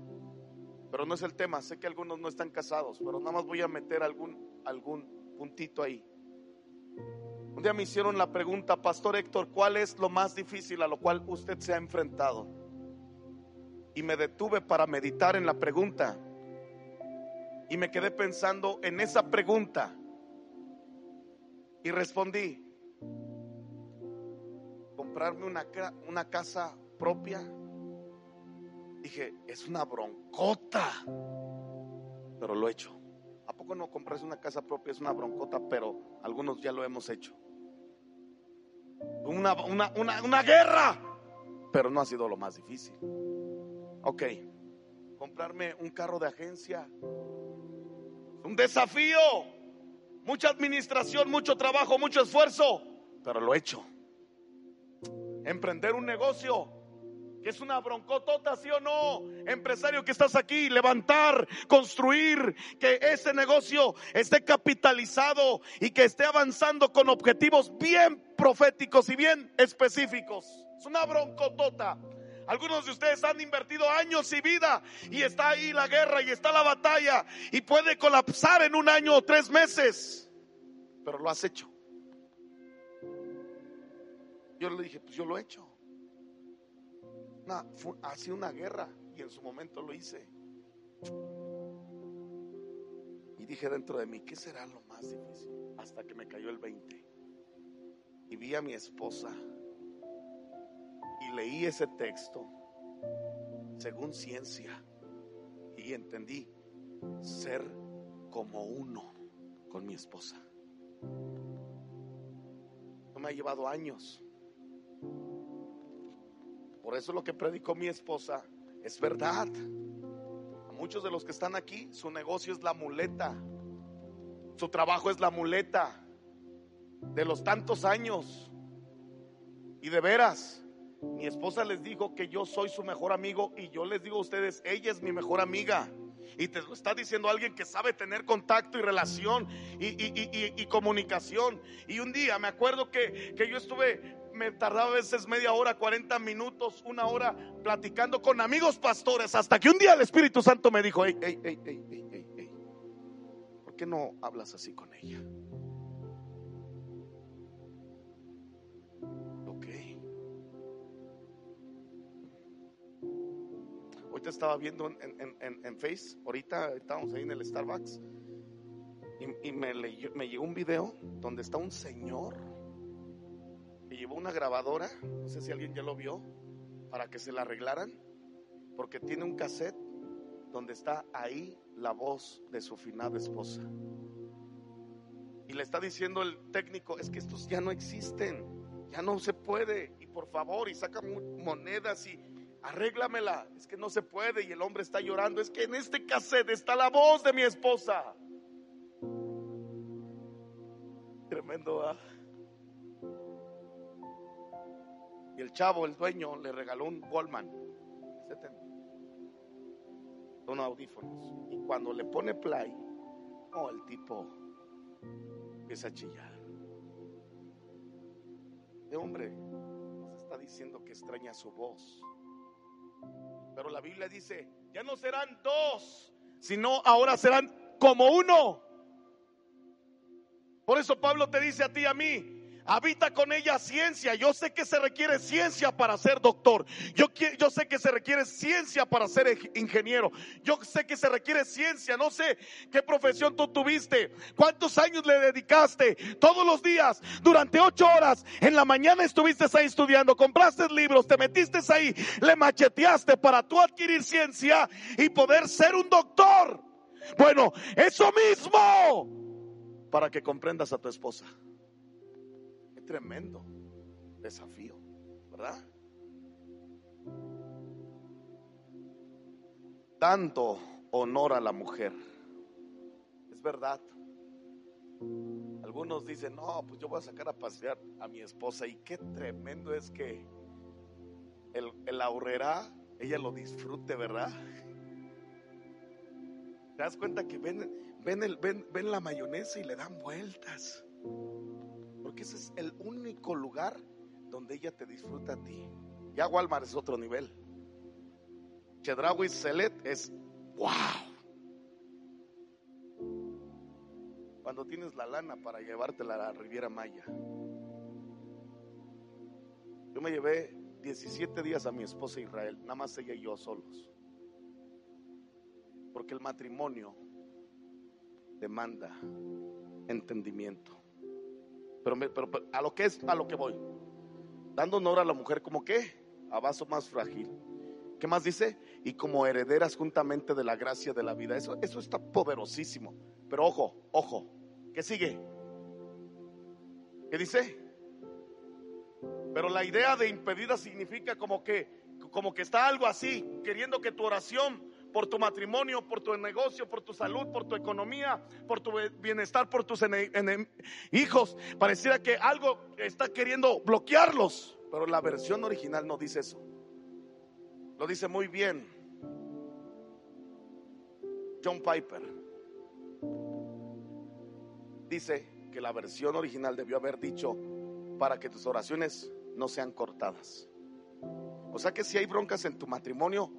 Pero no es el tema. Sé que algunos no están casados, pero nada más voy a meter algún, algún puntito ahí. Un día me hicieron la pregunta, Pastor Héctor, ¿cuál es lo más difícil a lo cual usted se ha enfrentado? Y me detuve para meditar en la pregunta. Y me quedé pensando en esa pregunta. Y respondí, comprarme una, una casa propia. Dije, es una broncota, pero lo he hecho. ¿A poco no comprarse una casa propia? Es una broncota, pero algunos ya lo hemos hecho. Una, una, una, una guerra, pero no ha sido lo más difícil. Ok, comprarme un carro de agencia. Un desafío, mucha administración, mucho trabajo, mucho esfuerzo, pero lo he hecho. Emprender un negocio, que es una broncotota, sí o no, empresario que estás aquí, levantar, construir, que ese negocio esté capitalizado y que esté avanzando con objetivos bien proféticos y bien específicos. Es una broncotota. Algunos de ustedes han invertido años y vida y está ahí la guerra y está la batalla y puede colapsar en un año o tres meses, pero lo has hecho. Yo le dije, pues yo lo he hecho. ha sido una guerra y en su momento lo hice. Y dije dentro de mí, ¿qué será lo más difícil? Hasta que me cayó el 20. Y vi a mi esposa y leí ese texto según ciencia y entendí ser como uno con mi esposa. No me ha llevado años. Por eso lo que predicó mi esposa es verdad. A muchos de los que están aquí, su negocio es la muleta. Su trabajo es la muleta de los tantos años. Y de veras, mi esposa les dijo que yo soy su mejor amigo y yo les digo a ustedes, ella es mi mejor amiga. Y te lo está diciendo alguien que sabe tener contacto y relación y, comunicación. Y un día me acuerdo que, que yo estuve me tardaba a veces media hora, 40 minutos, una hora platicando con amigos pastores, hasta que un día el Espíritu Santo me dijo, hey, hey, hey, hey, hey, hey, ¿por qué no hablas así con ella? Ahorita estaba viendo en, Face, ahorita estábamos ahí en el Starbucks, y, me llegó un video donde está un señor que llevó una grabadora, no sé si alguien ya lo vio, para que se la arreglaran, porque tiene un cassette donde está ahí la voz de su finada esposa. Y le está diciendo el técnico, es que estos ya no existen, ya no se puede, y por favor, y saca monedas y arréglamela, es que no se puede y el hombre está llorando, es que en este cassette está la voz de mi esposa. Tremendo. ¿ah? Y el chavo, el dueño, le regaló un Wallman, son audífonos. Y cuando le pone play, oh, el tipo empieza a chillar. De hombre, nos está diciendo que extraña su voz pero la Biblia dice, ya no serán dos, sino ahora serán como uno. Por eso Pablo te dice a ti y a mí, habita con ella ciencia. Yo sé que se requiere ciencia para ser doctor. Yo, sé que se requiere ciencia para ser ingeniero. Yo sé que se requiere ciencia. No sé qué profesión tú tuviste. ¿Cuántos años le dedicaste? Todos los días, durante ocho horas, en la mañana estuviste ahí estudiando. Compraste libros, te metiste ahí, le macheteaste para tú adquirir ciencia y poder ser un doctor. Bueno, eso mismo para que comprendas a tu esposa tremendo desafío, ¿verdad? Dando honor a la mujer. Es verdad. Algunos dicen, no, pues yo voy a sacar a pasear a mi esposa. Y qué tremendo es que el, el ella lo disfrute, ¿verdad? ¿Te das cuenta que ven, ven, el, ven, ven la mayonesa y le dan vueltas? Porque ese es el único lugar donde ella te disfruta a ti. Ya Walmart es otro nivel. Chedraui Celet es wow. Cuando tienes la lana para llevártela a la Riviera Maya. Yo me llevé 17 días a mi esposa Israel, nada más ella y yo solos. Porque el matrimonio demanda entendimiento. Pero, pero, a lo que es, a lo que voy. Dando honor a la mujer como que a vaso más frágil. ¿Qué más dice? Y como herederas juntamente de la gracia de la vida. Eso, eso está poderosísimo. Pero ojo, ojo. ¿Qué sigue? ¿Qué dice? Pero la idea de impedida significa como que, como que está algo así, queriendo que tu oración por tu matrimonio, por tu negocio, por tu salud, por tu economía, por tu bienestar, por tus hijos. Pareciera que algo está queriendo bloquearlos, pero la versión original no dice eso. Lo dice muy bien John Piper. Dice que la versión original debió haber dicho para que tus oraciones no sean cortadas. O sea que si hay broncas en tu matrimonio,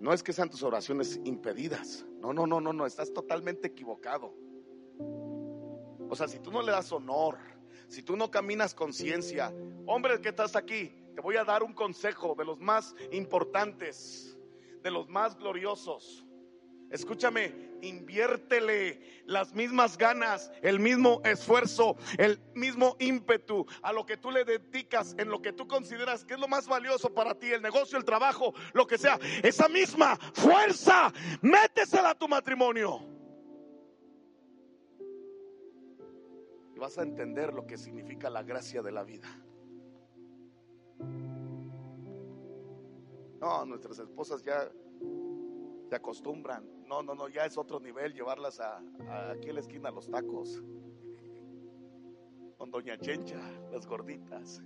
no es que sean tus oraciones impedidas. No, no, no, no, no, estás totalmente equivocado. O sea, si tú no le das honor, si tú no caminas con ciencia, hombre que estás aquí, te voy a dar un consejo de los más importantes, de los más gloriosos. Escúchame, inviértele las mismas ganas, el mismo esfuerzo, el mismo ímpetu a lo que tú le dedicas en lo que tú consideras que es lo más valioso para ti, el negocio, el trabajo, lo que sea. Esa misma fuerza, métesela a tu matrimonio. Y vas a entender lo que significa la gracia de la vida. No, nuestras esposas ya se acostumbran. No, no, no, ya es otro nivel llevarlas a, aquí en la esquina los tacos. Con Doña Chencha, las gorditas.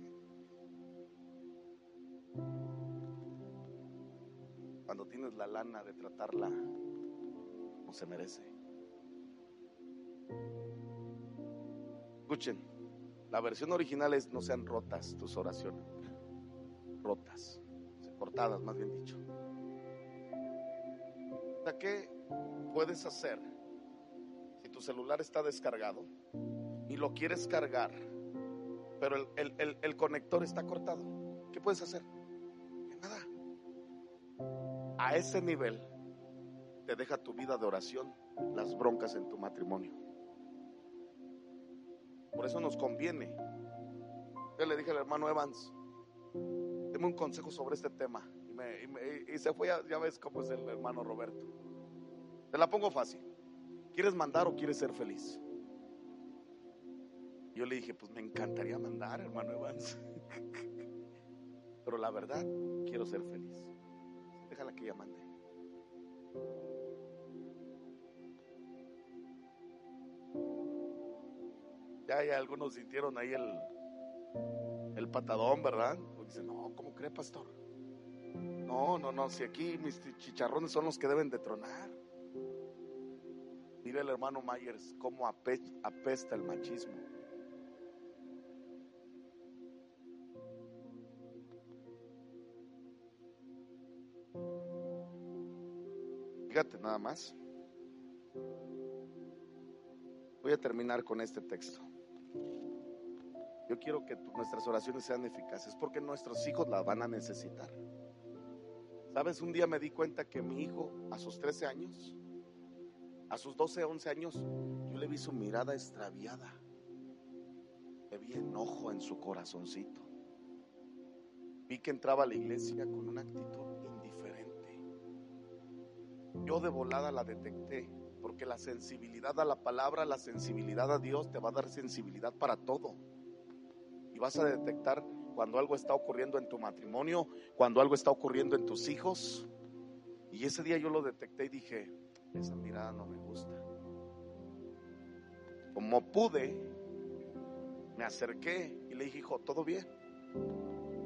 Cuando tienes la lana de tratarla, no se merece. Escuchen, la versión original es no sean rotas tus oraciones. Rotas, cortadas más bien dicho. ¿Qué puedes hacer si tu celular está descargado y lo quieres cargar, pero el, conector está cortado? ¿Qué puedes hacer? nada. A ese nivel te deja tu vida de oración las broncas en tu matrimonio. Por eso nos conviene. Yo le dije al hermano Evans, deme un consejo sobre este tema. Y, se fue, ya, ves cómo es el hermano Roberto. Te la pongo fácil. ¿Quieres mandar o quieres ser feliz? Yo le dije, pues me encantaría mandar, hermano Evans. Pero la verdad, quiero ser feliz. Déjala que ella mande. Ya, ya algunos sintieron ahí el, el patadón, ¿verdad? Porque dicen, no, ¿cómo cree, pastor? No, no, no, si aquí mis chicharrones son los que deben de tronar. Mire el hermano Myers cómo apesta el machismo. Fíjate nada más. Voy a terminar con este texto. Yo quiero que nuestras oraciones sean eficaces porque nuestros hijos las van a necesitar. ¿Sabes? Un día me di cuenta que mi hijo, a sus 13 años, a sus 12, 11 años, yo le vi su mirada extraviada. Le vi enojo en su corazoncito. Vi que entraba a la iglesia con una actitud indiferente. Yo de volada la detecté, porque la sensibilidad a la palabra, la sensibilidad a Dios te va a dar sensibilidad para todo. Y vas a detectar cuando algo está ocurriendo en tu matrimonio, cuando algo está ocurriendo en tus hijos. Y ese día yo lo detecté y dije, esa mirada no me gusta. Como pude, me acerqué y le dije, hijo, ¿todo bien?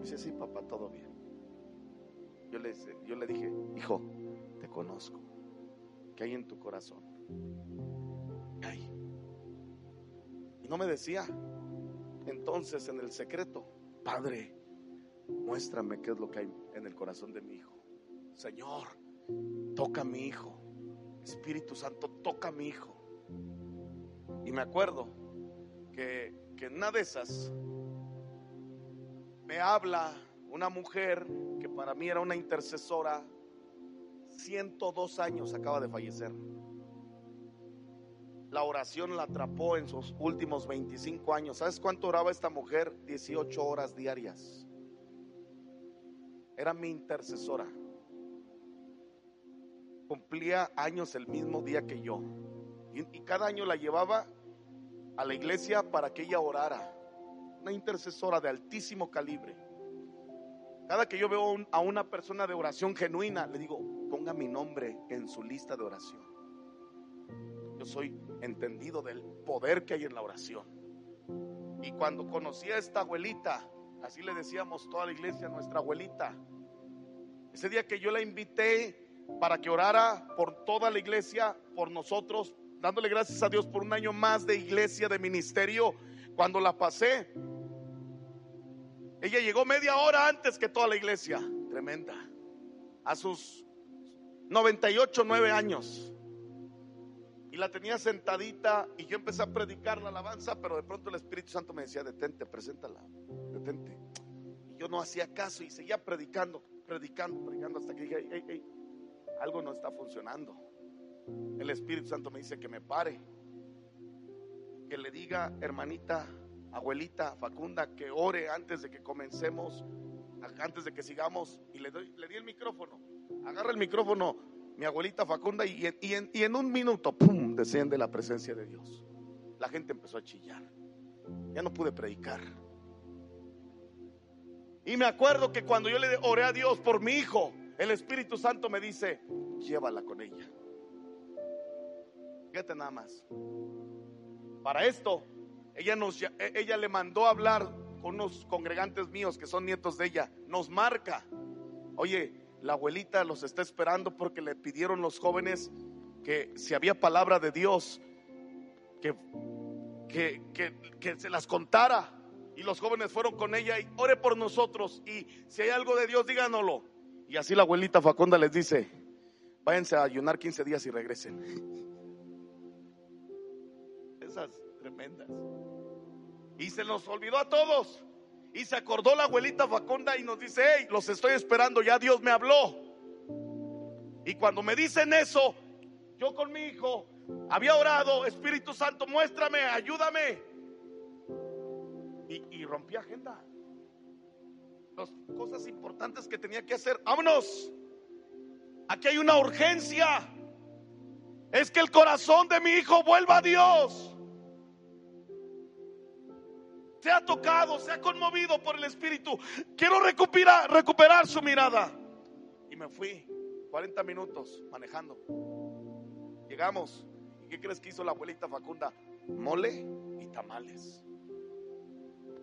dice, sí, papá, todo bien. Yo le, yo le dije, hijo, te conozco. ¿Qué hay en tu corazón? ¿Qué hay? Y no me decía. Entonces, en el secreto, Padre, muéstrame qué es lo que hay en el corazón de mi hijo. Señor, toca a mi hijo. Espíritu Santo, toca a mi hijo. Y me acuerdo que, que en una de esas me habla una mujer que para mí era una intercesora, 102 años acaba de fallecer. La oración la atrapó en sus últimos 25 años. ¿Sabes cuánto oraba esta mujer? 18 horas diarias. Era mi intercesora. Cumplía años el mismo día que yo. Y, cada año la llevaba a la iglesia para que ella orara. Una intercesora de altísimo calibre. Cada que yo veo a una persona de oración genuina, le digo, ponga mi nombre en su lista de oración. Yo soy entendido del poder que hay en la oración. Y cuando conocí a esta abuelita, así le decíamos toda la iglesia, nuestra abuelita, ese día que yo la invité para que orara por toda la iglesia, por nosotros, dándole gracias a Dios por un año más de iglesia, de ministerio, cuando la pasé, ella llegó media hora antes que toda la iglesia. Tremenda. A sus 98, 9 años. La tenía sentadita y yo empecé a predicar la alabanza, pero de pronto el Espíritu Santo me decía, detente, preséntala, detente. Y yo no hacía caso y seguía predicando, predicando, predicando hasta que dije, algo no está funcionando. El Espíritu Santo me dice que me pare, que le diga, hermanita, abuelita Facunda que ore antes de que comencemos, antes de que sigamos. Y le, doy, le di el micrófono. Agarra el micrófono, mi abuelita Facunda, y, en un minuto, ¡pum!, desciende la presencia de Dios. La gente empezó a chillar. Ya no pude predicar. Y me acuerdo que cuando yo le oré a Dios por mi hijo, el Espíritu Santo me dice, llévala con ella. Fíjate nada más. Para esto ella, nos, e, ella le mandó a hablar con unos congregantes míos que son nietos de ella. Nos marca. Oye, la abuelita los está esperando porque le pidieron los jóvenes que si había palabra de Dios, que, que, que, que se las contara. Y los jóvenes fueron con ella y ore por nosotros. Y si hay algo de Dios, díganoslo. Y así la abuelita Faconda les dice, váyanse a ayunar 15 días y regresen. Esas tremendas. Y se nos olvidó a todos. Y se acordó la abuelita Faconda y nos dice, hey, los estoy esperando, ya Dios me habló. Y cuando me dicen eso, yo con mi hijo había orado, Espíritu Santo, muéstrame, ayúdame. Y, y rompí agenda. Las cosas importantes que tenía que hacer. Vámonos. Aquí hay una urgencia. Es que el corazón de mi hijo vuelva a Dios se ha tocado, se ha conmovido por el Espíritu. Quiero recuperar, su mirada. Y me fui 40 minutos manejando. Llegamos. ¿Y qué crees que hizo la abuelita Facunda? Mole y tamales.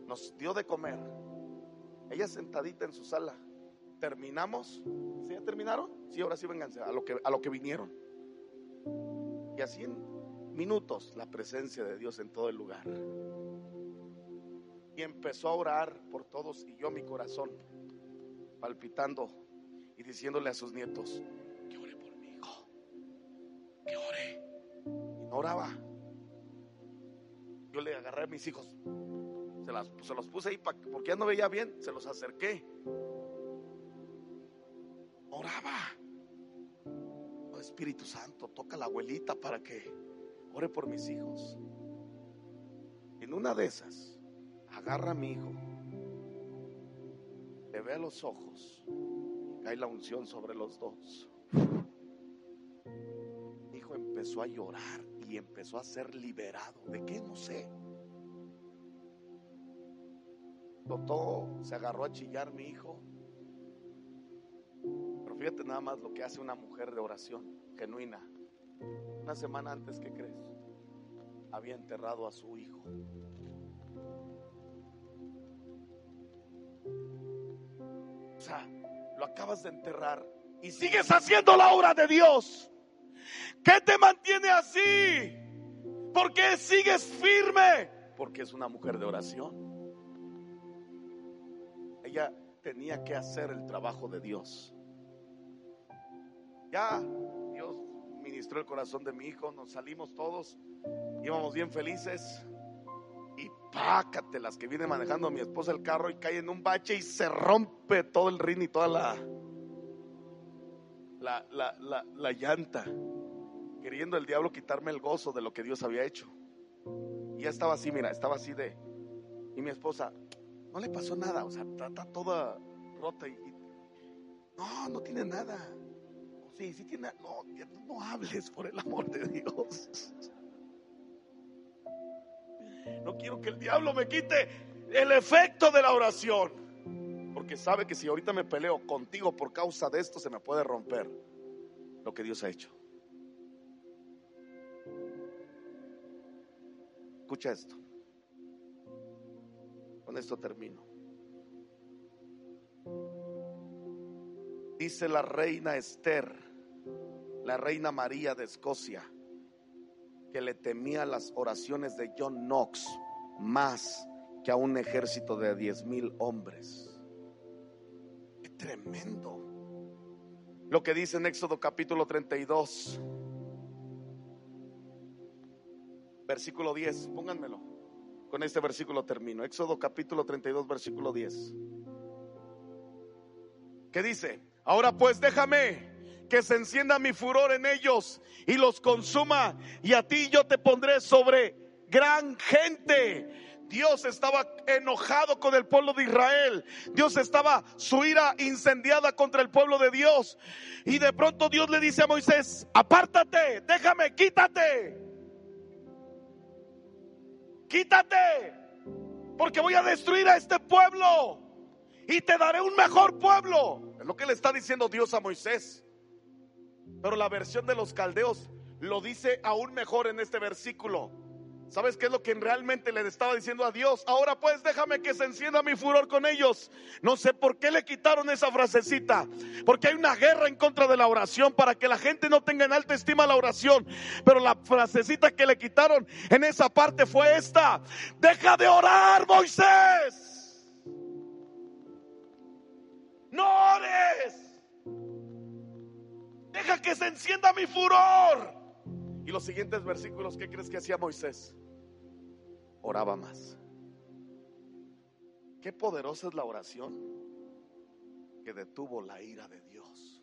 Nos dio de comer. Ella sentadita en su sala. Terminamos. ¿Sí ya terminaron? Sí, ahora sí vénganse a lo que, a lo que vinieron. Y así en minutos la presencia de Dios en todo el lugar y empezó a orar por todos y yo mi corazón palpitando y diciéndole a sus nietos, que ore por mi hijo, que ore. Y no oraba. Yo le agarré a mis hijos, se, las, se los puse ahí porque ya no veía bien, se los acerqué. Oraba. Oh, Espíritu Santo, toca a la abuelita para que ore por mis hijos. En una de esas, agarra a mi hijo, le ve a los ojos, cae la unción sobre los dos. Mi hijo empezó a llorar y empezó a ser liberado. ¿De qué? No sé. Totó, se agarró a chillar mi hijo. Pero fíjate nada más lo que hace una mujer de oración genuina. Una semana antes, ¿qué crees? Había enterrado a su hijo. Lo acabas de enterrar y sigues haciendo la obra de Dios. ¿Qué te mantiene así? ¿Por qué sigues firme? Porque es una mujer de oración. ella tenía que hacer el trabajo de Dios. Ya Dios ministró el corazón de mi hijo, nos salimos todos, íbamos bien felices y pácate las que viene manejando mi esposa el carro y cae en un bache y se rompe todo el rin y toda la, la, la, la, la llanta, queriendo el diablo quitarme el gozo de lo que Dios había hecho. Y ya estaba así, mira, estaba así de... Y mi esposa, no le pasó nada, o sea, está, toda rota y, no, no tiene nada. Sí, sí tiene, no, no hables por el amor de Dios. No quiero que el diablo me quite el efecto de la oración. Porque sabe que si ahorita me peleo contigo por causa de esto, se me puede romper lo que Dios ha hecho. Escucha esto. Con esto termino. Dice la reina Esther, la reina María de Escocia, que le temía las oraciones de John Knox más que a un ejército de diez mil hombres. Qué tremendo. Lo que dice en Éxodo capítulo 32, versículo 10, pónganmelo. Con este versículo termino. Éxodo capítulo 32, versículo 10. ¿Qué dice? Ahora pues déjame que se encienda mi furor en ellos y los consuma, y a ti yo te pondré sobre gran gente. Dios estaba enojado con el pueblo de Israel. Dios estaba su ira incendiada contra el pueblo de Dios. Y de pronto Dios le dice a Moisés, apártate, déjame, quítate. Quítate, porque voy a destruir a este pueblo y te daré un mejor pueblo. Es lo que le está diciendo Dios a Moisés. Pero la versión de los caldeos lo dice aún mejor en este versículo. ¿Sabes qué es lo que realmente le estaba diciendo a Dios? Ahora pues déjame que se encienda mi furor con ellos. No sé por qué le quitaron esa frasecita. Porque hay una guerra en contra de la oración para que la gente no tenga en alta estima la oración. Pero la frasecita que le quitaron en esa parte fue esta. Deja de orar, Moisés. No ores. Deja que se encienda mi furor. Y los siguientes versículos, ¿qué crees que hacía Moisés? Oraba más. Qué poderosa es la oración que detuvo la ira de Dios.